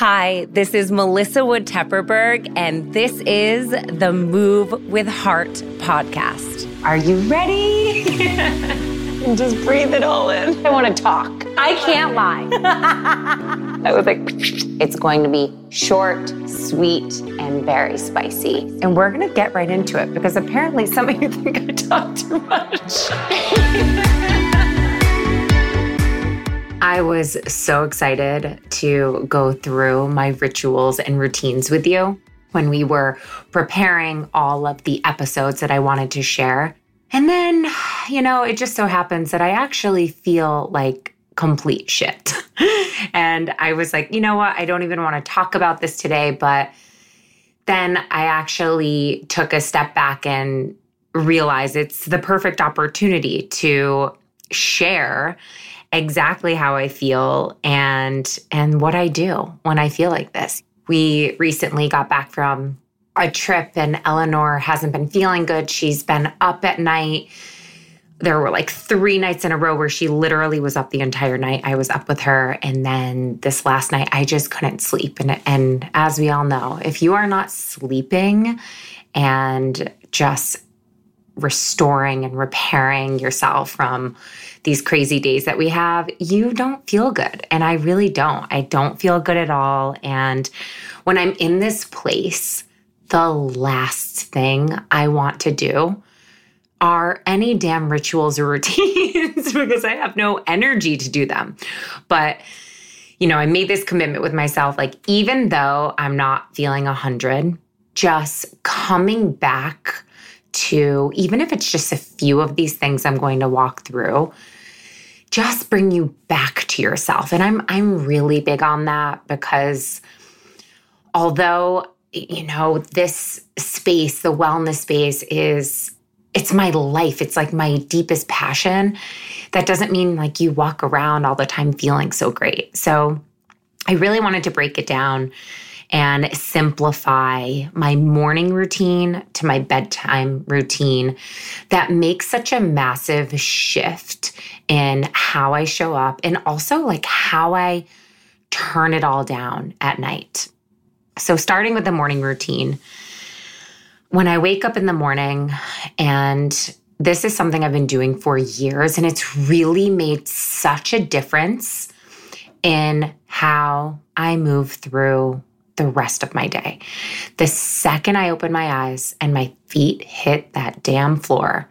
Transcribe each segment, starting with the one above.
Hi, this is Melissa Wood Tepperberg, and this is the Move with Heart podcast. Are you ready? And Just breathe it all in. I want to talk. I can't lie. I was like, it's going to be short, sweet, and very spicy. And we're going to get right into it because apparently some of you think I talk too much. I was so excited to go through my rituals and routines with you when we were preparing all of the episodes that I wanted to share. And then, you know, it just so happens that I actually feel like complete shit. and I was like, you know what? I don't even want to talk about this today. But then I actually took a step back and realized it's the perfect opportunity to share exactly how I feel and and what I do when I feel like this. We recently got back from a trip and Eleanor hasn't been feeling good. She's been up at night. There were like three nights in a row where she literally was up the entire night. I was up with her. And then this last night, I just couldn't sleep. And, and as we all know, if you are not sleeping and just restoring and repairing yourself from these crazy days that we have, you don't feel good. And I really don't. I don't feel good at all. And when I'm in this place, the last thing I want to do are any damn rituals or routines because I have no energy to do them. But you know, I made this commitment with myself like even though I'm not feeling a 100, just coming back to, even if it's just a few of these things I'm going to walk through, just bring you back to yourself. And I'm I'm really big on that because although you know this space, the wellness space is it's my life. It's like my deepest passion. That doesn't mean like you walk around all the time feeling so great. So I really wanted to break it down and simplify my morning routine to my bedtime routine that makes such a massive shift in how I show up and also like how I turn it all down at night. So, starting with the morning routine, when I wake up in the morning, and this is something I've been doing for years, and it's really made such a difference in how I move through the rest of my day. The second I open my eyes and my feet hit that damn floor,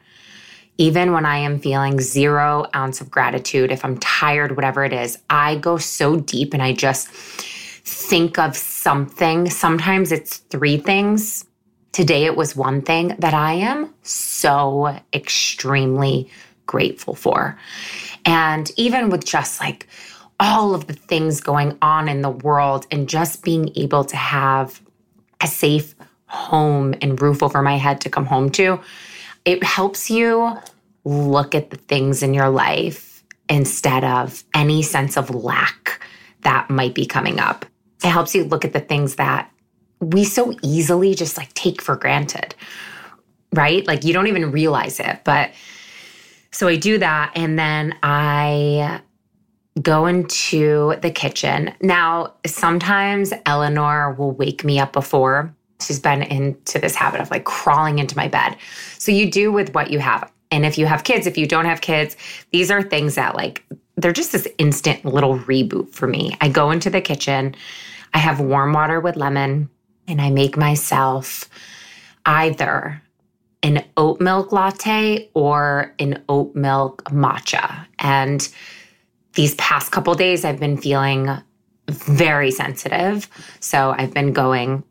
even when I am feeling zero ounce of gratitude, if I'm tired, whatever it is, I go so deep and I just think of something. Sometimes it's three things. Today it was one thing that I am so extremely grateful for. And even with just like all of the things going on in the world and just being able to have a safe home and roof over my head to come home to, it helps you look at the things in your life instead of any sense of lack that might be coming up. It helps you look at the things that we so easily just like take for granted, right? Like you don't even realize it. But so I do that. And then I go into the kitchen. Now, sometimes Eleanor will wake me up before. She's been into this habit of like crawling into my bed. So you do with what you have. And if you have kids, if you don't have kids, these are things that like they're just this instant little reboot for me. I go into the kitchen, I have warm water with lemon, and I make myself either an oat milk latte or an oat milk matcha. And these past couple days, I've been feeling very sensitive. So I've been going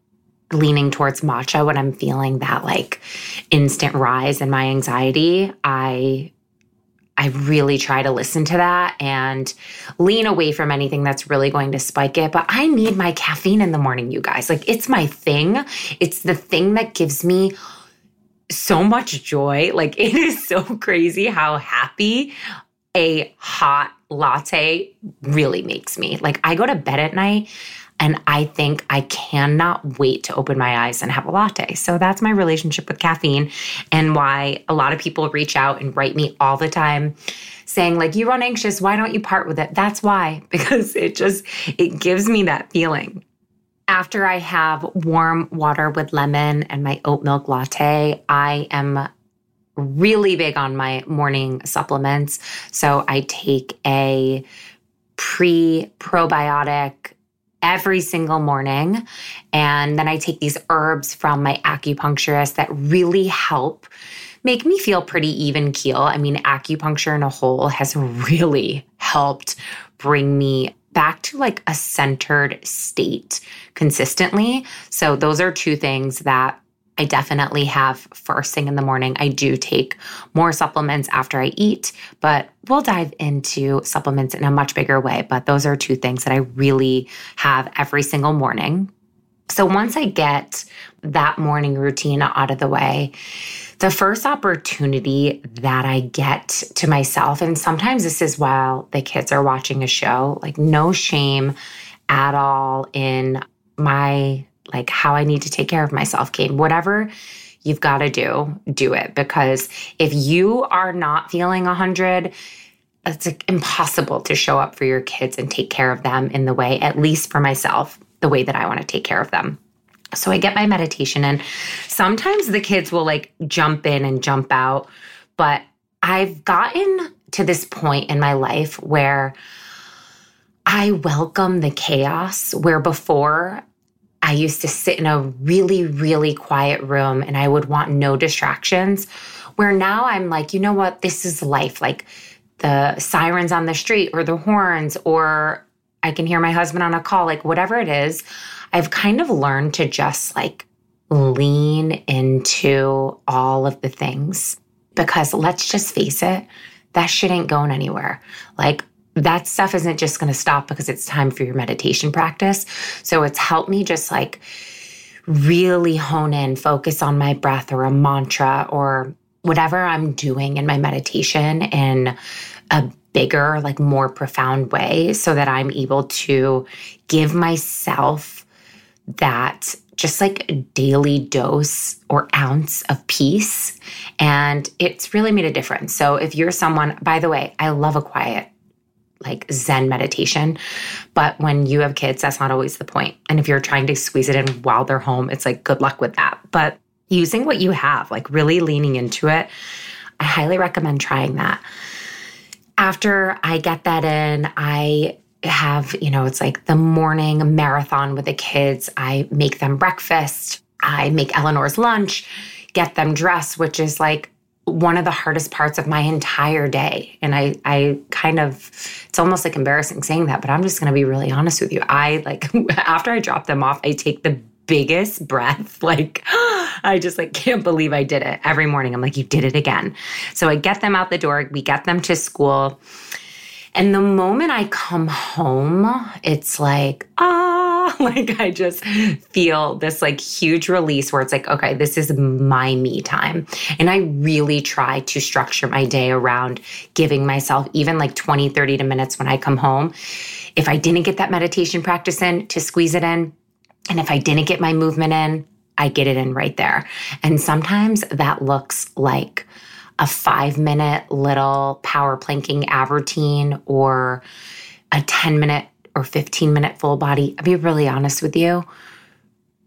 leaning towards matcha when I'm feeling that like instant rise in my anxiety. I I really try to listen to that and lean away from anything that's really going to spike it. But I need my caffeine in the morning, you guys. Like it's my thing. It's the thing that gives me so much joy. Like it is so crazy how happy a hot latte really makes me. Like I go to bed at night and I think I cannot wait to open my eyes and have a latte. So that's my relationship with caffeine and why a lot of people reach out and write me all the time saying like you run anxious, why don't you part with it? That's why because it just it gives me that feeling. after I have warm water with lemon and my oat milk latte, I am really big on my morning supplements. So I take a pre probiotic every single morning. And then I take these herbs from my acupuncturist that really help make me feel pretty even keel. I mean, acupuncture in a whole has really helped bring me back to like a centered state consistently. So, those are two things that I definitely have first thing in the morning. I do take more supplements after I eat, but we'll dive into supplements in a much bigger way. But those are two things that I really have every single morning. So once I get that morning routine out of the way, the first opportunity that I get to myself, and sometimes this is while the kids are watching a show, like no shame at all in my like how I need to take care of myself game. Whatever you've got to do, do it because if you are not feeling 100, it's like impossible to show up for your kids and take care of them in the way, at least for myself, the way that I want to take care of them. So I get my meditation and sometimes the kids will like jump in and jump out, but I've gotten to this point in my life where I welcome the chaos where before I used to sit in a really, really quiet room and I would want no distractions. Where now I'm like, you know what? This is life. Like the sirens on the street or the horns, or I can hear my husband on a call, like whatever it is. I've kind of learned to just like lean into all of the things because let's just face it, that shit ain't going anywhere. Like that stuff isn't just going to stop because it's time for your meditation practice. So it's helped me just like really hone in, focus on my breath or a mantra or whatever I'm doing in my meditation in a bigger, like more profound way so that I'm able to give myself that just like a daily dose or ounce of peace. And it's really made a difference. So if you're someone, by the way, I love a quiet like Zen meditation. But when you have kids, that's not always the point. And if you're trying to squeeze it in while they're home, it's like good luck with that. But using what you have, like really leaning into it, I highly recommend trying that. After I get that in, I have, you know, it's like the morning marathon with the kids. I make them breakfast, I make Eleanor's lunch, get them dressed, which is like one of the hardest parts of my entire day. And I, I kind of, it's almost like embarrassing saying that, but I'm just going to be really honest with you. I like, after I drop them off, I take the biggest breath. Like, I just like can't believe I did it every morning. I'm like, you did it again. So I get them out the door, we get them to school. And the moment I come home, it's like, ah, like I just feel this like huge release where it's like, okay, this is my me time. And I really try to structure my day around giving myself even like 20, 30 minutes when I come home. If I didn't get that meditation practice in, to squeeze it in. And if I didn't get my movement in, I get it in right there. And sometimes that looks like a five minute little power planking ab routine or a 10 minute or 15 minute full body. I'll be really honest with you.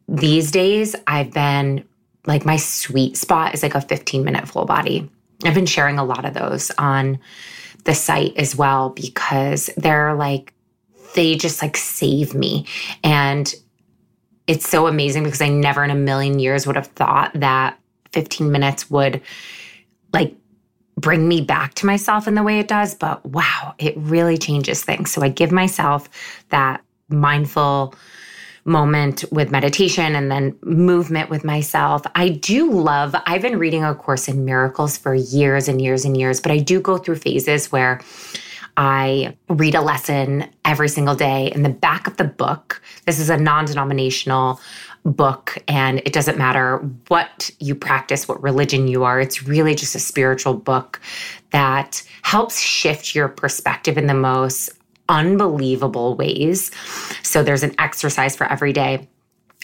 These days, I've been like my sweet spot is like a 15 minute full body. I've been sharing a lot of those on the site as well because they're like, they just like save me. And it's so amazing because I never in a million years would have thought that 15 minutes would like bring me back to myself in the way it does, but wow, it really changes things. So I give myself that mindful moment with meditation and then movement with myself. I do love, I've been reading A Course in Miracles for years and years and years, but I do go through phases where I read a lesson every single day. In the back of the book, this is a non denominational book, and it doesn't matter what you practice, what religion you are, it's really just a spiritual book that helps shift your perspective in the most unbelievable ways. So there's an exercise for every day.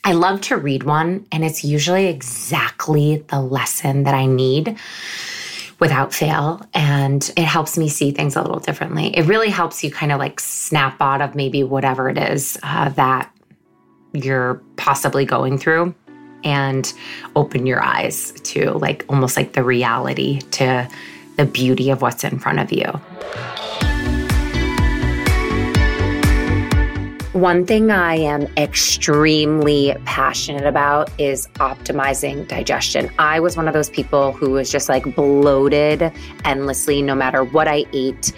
I love to read one, and it's usually exactly the lesson that I need without fail. And it helps me see things a little differently. It really helps you kind of like snap out of maybe whatever it is uh, that you're possibly going through and open your eyes to like almost like the reality to the beauty of what's in front of you. One thing I am extremely passionate about is optimizing digestion. I was one of those people who was just like bloated endlessly, no matter what I ate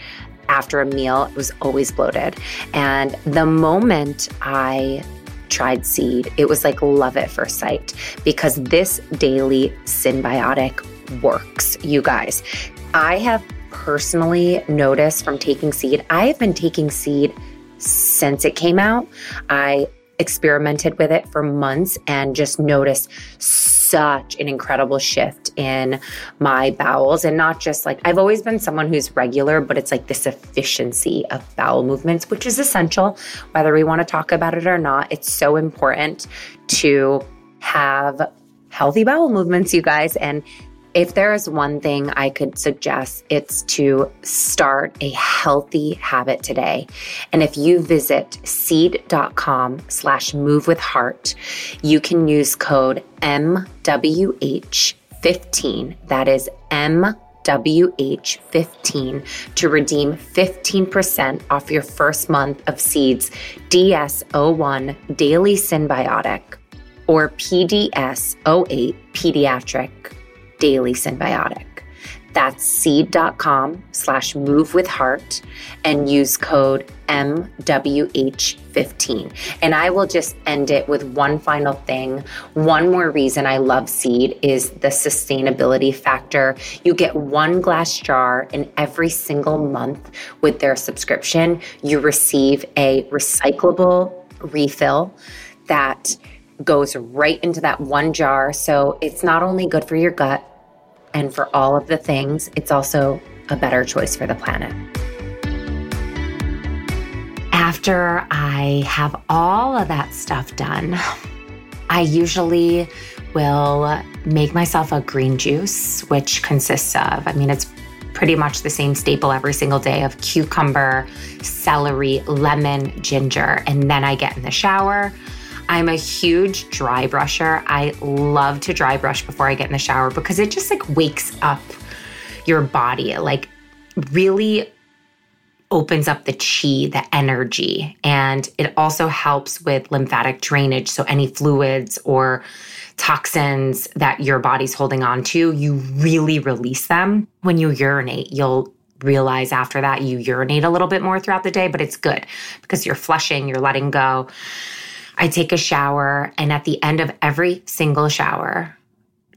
after a meal, it was always bloated. And the moment I tried seed, it was like love at first sight because this daily synbiotic works, you guys. I have personally noticed from taking seed, I have been taking seed since it came out. I experimented with it for months and just noticed such an incredible shift in my bowels. And not just like I've always been someone who's regular, but it's like this efficiency of bowel movements, which is essential, whether we want to talk about it or not. It's so important to have healthy bowel movements, you guys. And if there is one thing I could suggest, it's to start a healthy habit today. And if you visit seed.com slash move with heart, you can use code MWH15. That is MWH15 to redeem 15% off your first month of Seeds DS01 Daily Synbiotic or PDS08 Pediatric daily synbiotic. That's seed.com slash move with heart and use code MWH15. And I will just end it with one final thing. One more reason I love seed is the sustainability factor. You get one glass jar in every single month with their subscription. You receive a recyclable refill that goes right into that one jar. So it's not only good for your gut, and for all of the things, it's also a better choice for the planet. After I have all of that stuff done, I usually will make myself a green juice, which consists of, I mean, it's pretty much the same staple every single day of cucumber, celery, lemon, ginger. And then I get in the shower. I'm a huge dry brusher. I love to dry brush before I get in the shower because it just like wakes up your body. It like really opens up the chi, the energy, and it also helps with lymphatic drainage. So any fluids or toxins that your body's holding on to, you really release them. When you urinate, you'll realize after that you urinate a little bit more throughout the day, but it's good because you're flushing, you're letting go. I take a shower, and at the end of every single shower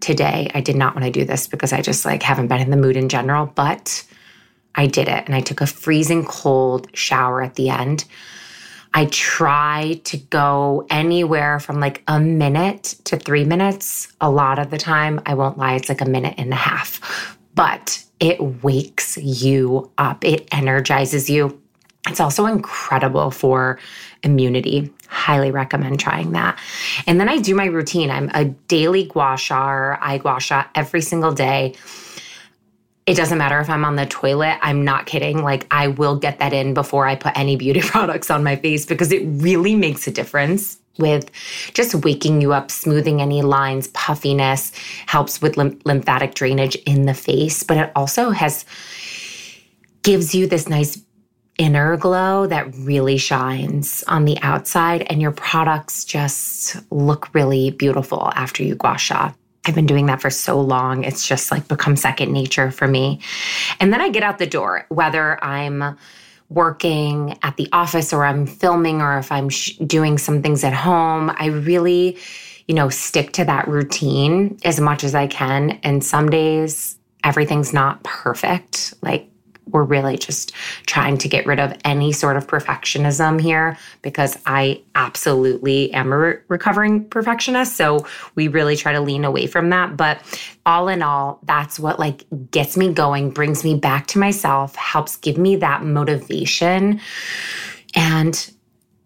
today, I did not want to do this because I just like haven't been in the mood in general, but I did it and I took a freezing cold shower at the end. I try to go anywhere from like a minute to three minutes. A lot of the time, I won't lie, it's like a minute and a half, but it wakes you up, it energizes you. It's also incredible for immunity. Highly recommend trying that. And then I do my routine. I'm a daily gua sha eye gua sha every single day. It doesn't matter if I'm on the toilet. I'm not kidding. Like, I will get that in before I put any beauty products on my face because it really makes a difference with just waking you up, smoothing any lines, puffiness, helps with lymphatic drainage in the face. But it also has, gives you this nice inner glow that really shines on the outside, and your products just look really beautiful after you gua sha. I've been doing that for so long. It's just like become second nature for me. And then I get out the door, whether I'm working at the office or I'm filming or if I'm sh- doing some things at home, I really, you know, stick to that routine as much as I can. And some days everything's not perfect. Like we're really just trying to get rid of any sort of perfectionism here because I absolutely am a re- recovering perfectionist. So we really try to lean away from that. But all in all, that's what like gets me going, brings me back to myself, helps give me that motivation. And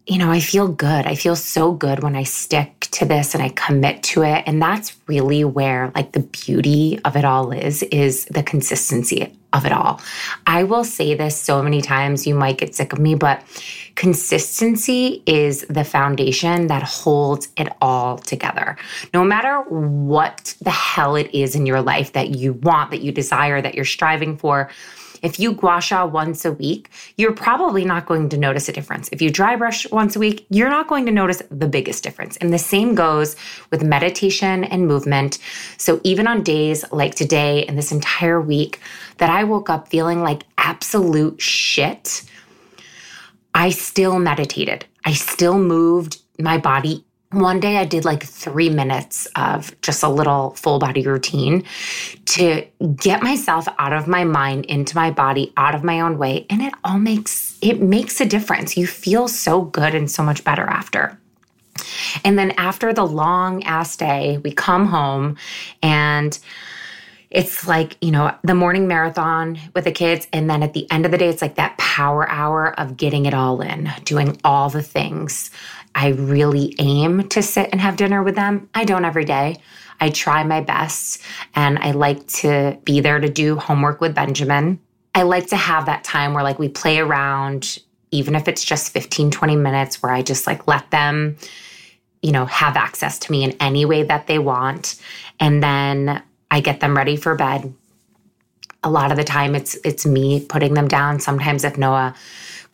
you know, I feel good. I feel so good when I stick to this and I commit to it. And that's really where like the beauty of it all is, is the consistency of it all. I will say this so many times, you might get sick of me, but consistency is the foundation that holds it all together. No matter what the hell it is in your life that you want, that you desire, that you're striving for, if you gua sha once a week, you're probably not going to notice a difference. If you dry brush once a week, you're not going to notice the biggest difference. And the same goes with meditation and movement. So even on days like today and this entire week that I woke up feeling like absolute shit, I still meditated. I still moved my body one day I did like three minutes of just a little full body routine to get myself out of my mind into my body, out of my own way. And it all makes it makes a difference. You feel so good and so much better after. And then after the long ass day, we come home and it's like, you know, the morning marathon with the kids. And then at the end of the day, it's like that power hour of getting it all in, doing all the things. I really aim to sit and have dinner with them. I don't every day. I try my best and I like to be there to do homework with Benjamin. I like to have that time where like we play around, even if it's just 15, 20 minutes, where I just like let them, you know, have access to me in any way that they want. And then I get them ready for bed. A lot of the time it's it's me putting them down. Sometimes if Noah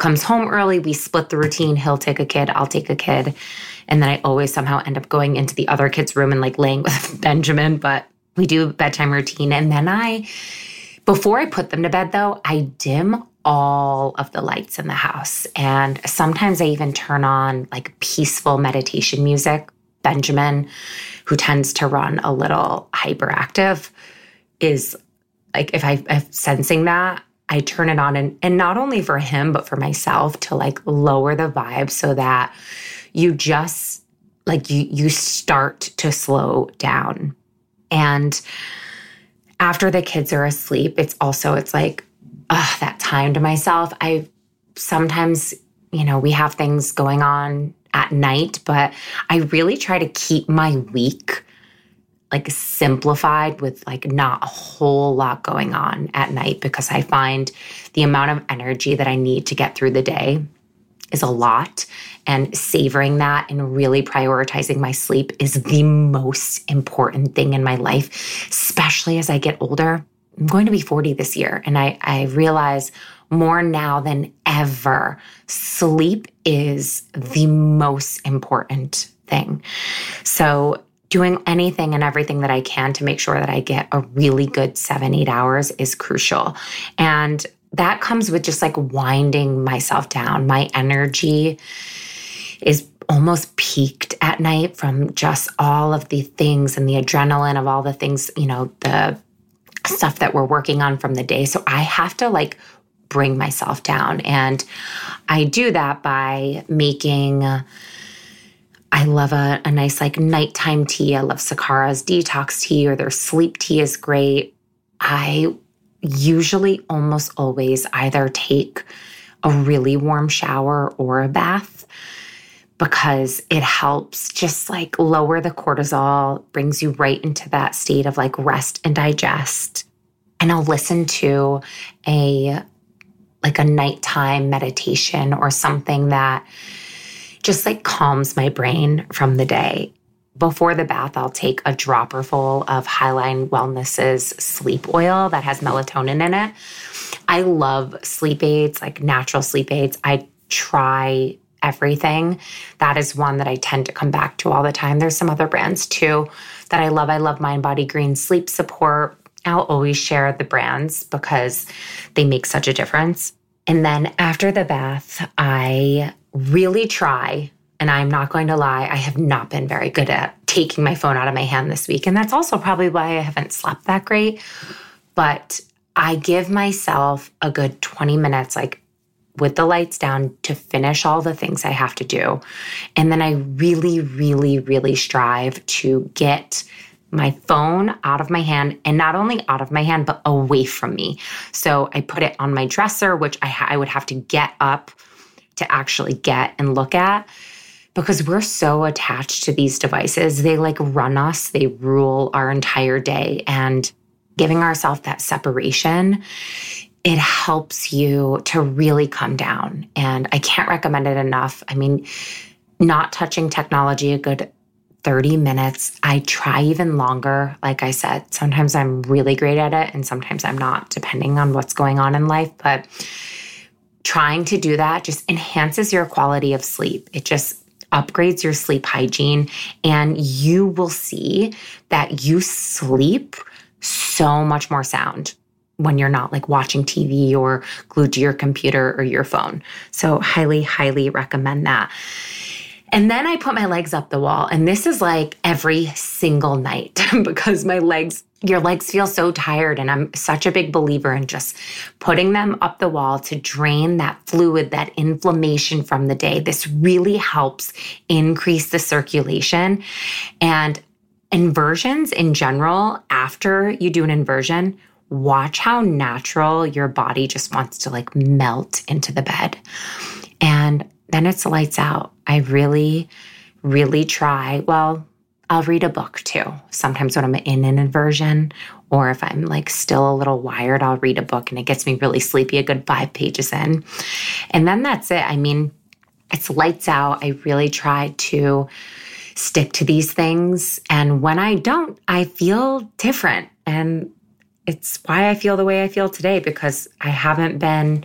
comes home early, we split the routine. He'll take a kid, I'll take a kid. And then I always somehow end up going into the other kid's room and like laying with Benjamin, but we do a bedtime routine. And then I, before I put them to bed though, I dim all of the lights in the house. And sometimes I even turn on like peaceful meditation music. Benjamin, who tends to run a little hyperactive, is like if I, am sensing that, I turn it on and, and not only for him, but for myself to like lower the vibe so that you just like you you start to slow down. And after the kids are asleep, it's also it's like uh, that time to myself. I sometimes, you know, we have things going on at night, but I really try to keep my week like simplified with like not a whole lot going on at night because I find the amount of energy that I need to get through the day is a lot. And savoring that and really prioritizing my sleep is the most important thing in my life, especially as I get older. I'm going to be 40 this year. And I, I realize more now than ever, sleep is the most important thing. So doing anything and everything that I can to make sure that I get a really good seven, eight hours is crucial. And that comes with just like winding myself down. My energy is almost peaked at night from just all of the things and the adrenaline of all the things, you know, the stuff that we're working on from the day. So I have to like bring myself down. And I do that by making I love a, a nice like nighttime tea. I love Sakara's detox tea or their sleep tea is great. I usually almost always either take a really warm shower or a bath because it helps just like lower the cortisol, brings you right into that state of like rest and digest. And I'll listen to a like a nighttime meditation or something that just like calms my brain from the day. Before the bath, I'll take a dropper full of Highline Wellness's sleep oil that has melatonin in it. I love sleep aids, like natural sleep aids. I try everything. That is one that I tend to come back to all the time. There's some other brands too that I love. I love Mind Body Green Sleep Support. I'll always share the brands because they make such a difference. And then after the bath, I really try, and I'm not going to lie, I have not been very good at taking my phone out of my hand this week. And that's also probably why I haven't slept that great. But I give myself a good 20 minutes, like with the lights down, to finish all the things I have to do. And then I really, really, really strive to get my phone out of my hand and not only out of my hand, but away from me. So I put it on my dresser, which I, I would have to get up to actually get and look at because we're so attached to these devices. They like run us, they rule our entire day. And giving ourselves that separation, it helps you to really come down. And I can't recommend it enough. I mean, not touching technology a good 30 minutes. I try even longer. Like I said, sometimes I'm really great at it and sometimes I'm not, depending on what's going on in life. But trying to do that just enhances your quality of sleep. It just upgrades your sleep hygiene, and you will see that you sleep so much more sound when you're not like watching TV or glued to your computer or your phone. So, highly, highly recommend that. And then I put my legs up the wall. And this is like every single night because my legs, your legs feel so tired. And I'm such a big believer in just putting them up the wall to drain that fluid, that inflammation from the day. This really helps increase the circulation. And inversions in general, after you do an inversion, watch how natural your body just wants to like melt into the bed. And then it's lights out. I really, really try. Well, I'll read a book too. Sometimes when I'm in an inversion or if I'm like still a little wired, I'll read a book and it gets me really sleepy a good five pages in. And then that's it. I mean, it's lights out. I really try to stick to these things. And when I don't, I feel different. And it's why I feel the way I feel today because I haven't been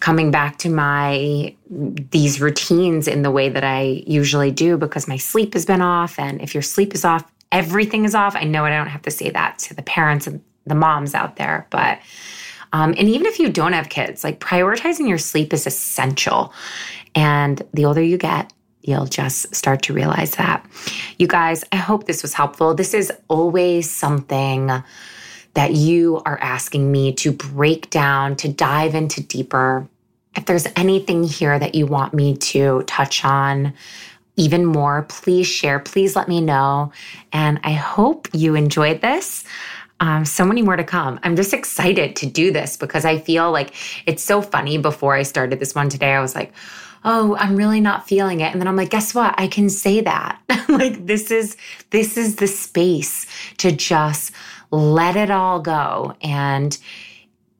coming back to my these routines in the way that I usually do because my sleep has been off. And if your sleep is off everything is off. I know I don't have to say that to the parents and the moms out there but um, and even if you don't have kids like prioritizing your sleep is essential. And the older you get you'll just start to realize that. You guys I hope this was helpful. This is always something that you are asking me to break down, to dive into deeper. If there's anything here that you want me to touch on even more, please share. Please let me know. And I hope you enjoyed this. Um, so many more to come. I'm just excited to do this because I feel like it's so funny. Before I started this one today, I was like, oh i'm really not feeling it and then i'm like guess what i can say that like this is this is the space to just let it all go and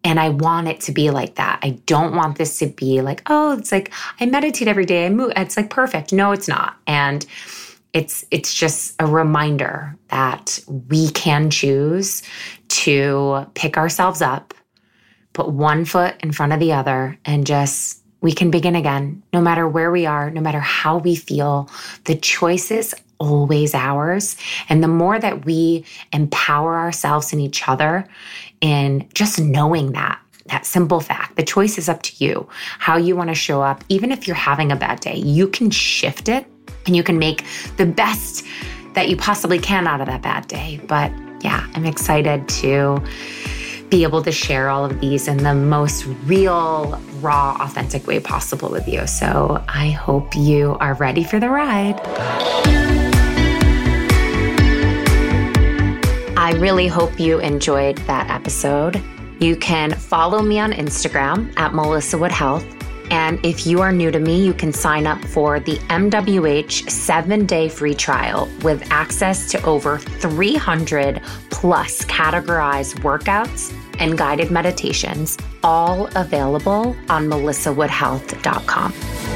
and I want it to be like that. I don't want this to be like, oh, it's like I meditate every day. I move. It's like perfect. No, it's not. And it's it's just a reminder that we can choose to pick ourselves up, put one foot in front of the other, and just we can begin again. No matter where we are, no matter how we feel, the choices always ours. And the more that we empower ourselves and each other in just knowing that, that simple fact, the choice is up to you, how you want to show up. Even if you're having a bad day, you can shift it and you can make the best that you possibly can out of that bad day. But yeah, I'm excited to be able to share all of these in the most real, raw, authentic way possible with you. So I hope you are ready for the ride. I really hope you enjoyed that episode. You can follow me on Instagram at Melissa Wood Health. And if you are new to me, you can sign up for the MWH seven day free trial with access to over 300 plus categorized workouts and guided meditations, all available on melissawoodhealth.com.